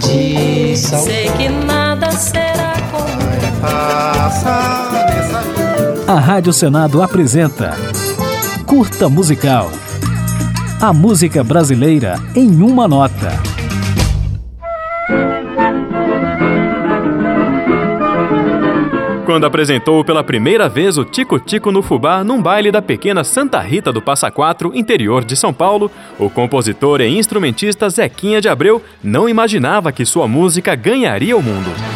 de sal. Sei que nada será como A Rádio Senado apresenta Curta Musical. A música brasileira em uma nota. Quando apresentou pela primeira vez o Tico Tico no Fubá num baile da pequena Santa Rita do Passa Quatro, interior de São Paulo, o compositor e instrumentista Zequinha de Abreu não imaginava que sua música ganharia o mundo.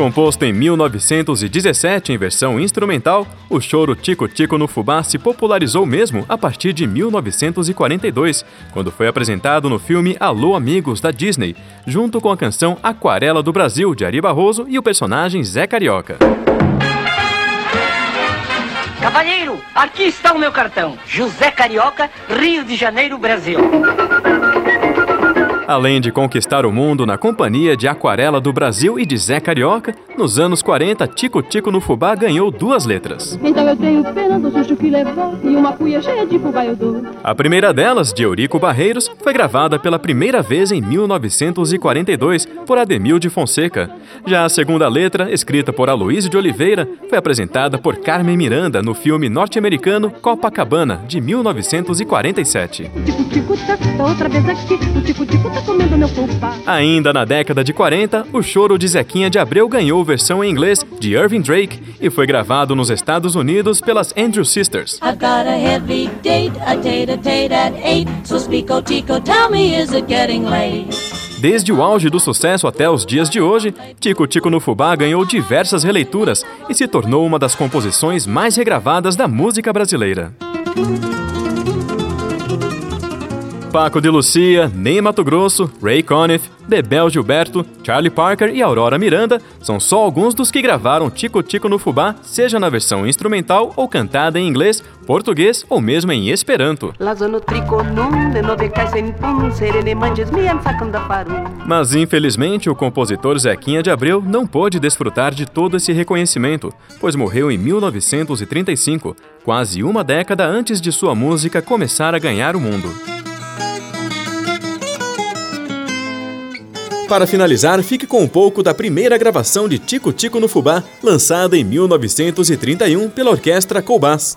Composto em 1917 em versão instrumental, o choro Tico Tico no Fubá se popularizou mesmo a partir de 1942, quando foi apresentado no filme Alô Amigos da Disney, junto com a canção Aquarela do Brasil de Ari Barroso e o personagem Zé Carioca. Cavalheiro, aqui está o meu cartão. José Carioca, Rio de Janeiro, Brasil. Além de conquistar o mundo na companhia de Aquarela do Brasil e de Zé Carioca, nos anos 40, Tico Tico no Fubá ganhou duas letras. Então eu tenho pena do que levou e uma cuia cheia de fubá eu dou. A primeira delas, de Eurico Barreiros, foi gravada pela primeira vez em 1942 por Ademil de Fonseca. Já a segunda letra, escrita por Aloysio de Oliveira, foi apresentada por Carmen Miranda no filme norte-americano Copacabana, de 1947. O tico-tico tá, tá. Ainda na década de 40, o choro de Zequinha de Abreu ganhou versão em inglês de Irving Drake e foi gravado nos Estados Unidos pelas Andrew Sisters. I've got a heavy date, a date, a date at eight. So speak, Tico, tell me, is it getting late? Desde o auge do sucesso até os dias de hoje, Tico Tico no Fubá ganhou diversas releituras e se tornou uma das composições mais regravadas da música brasileira. Paco de Lucia, Ney Mato Grosso, Ray Conniff, Bebel Gilberto, Charlie Parker e Aurora Miranda são só alguns dos que gravaram Tico Tico no Fubá, seja na versão instrumental ou cantada em inglês, português ou mesmo em esperanto. Mas infelizmente o compositor Zequinha de Abreu não pôde desfrutar de todo esse reconhecimento, pois morreu em 1935, quase uma década antes de sua música começar a ganhar o mundo. Para finalizar, fique com um pouco da primeira gravação de Tico Tico no Fubá, lançada em 1931 pela Orquestra Colbás.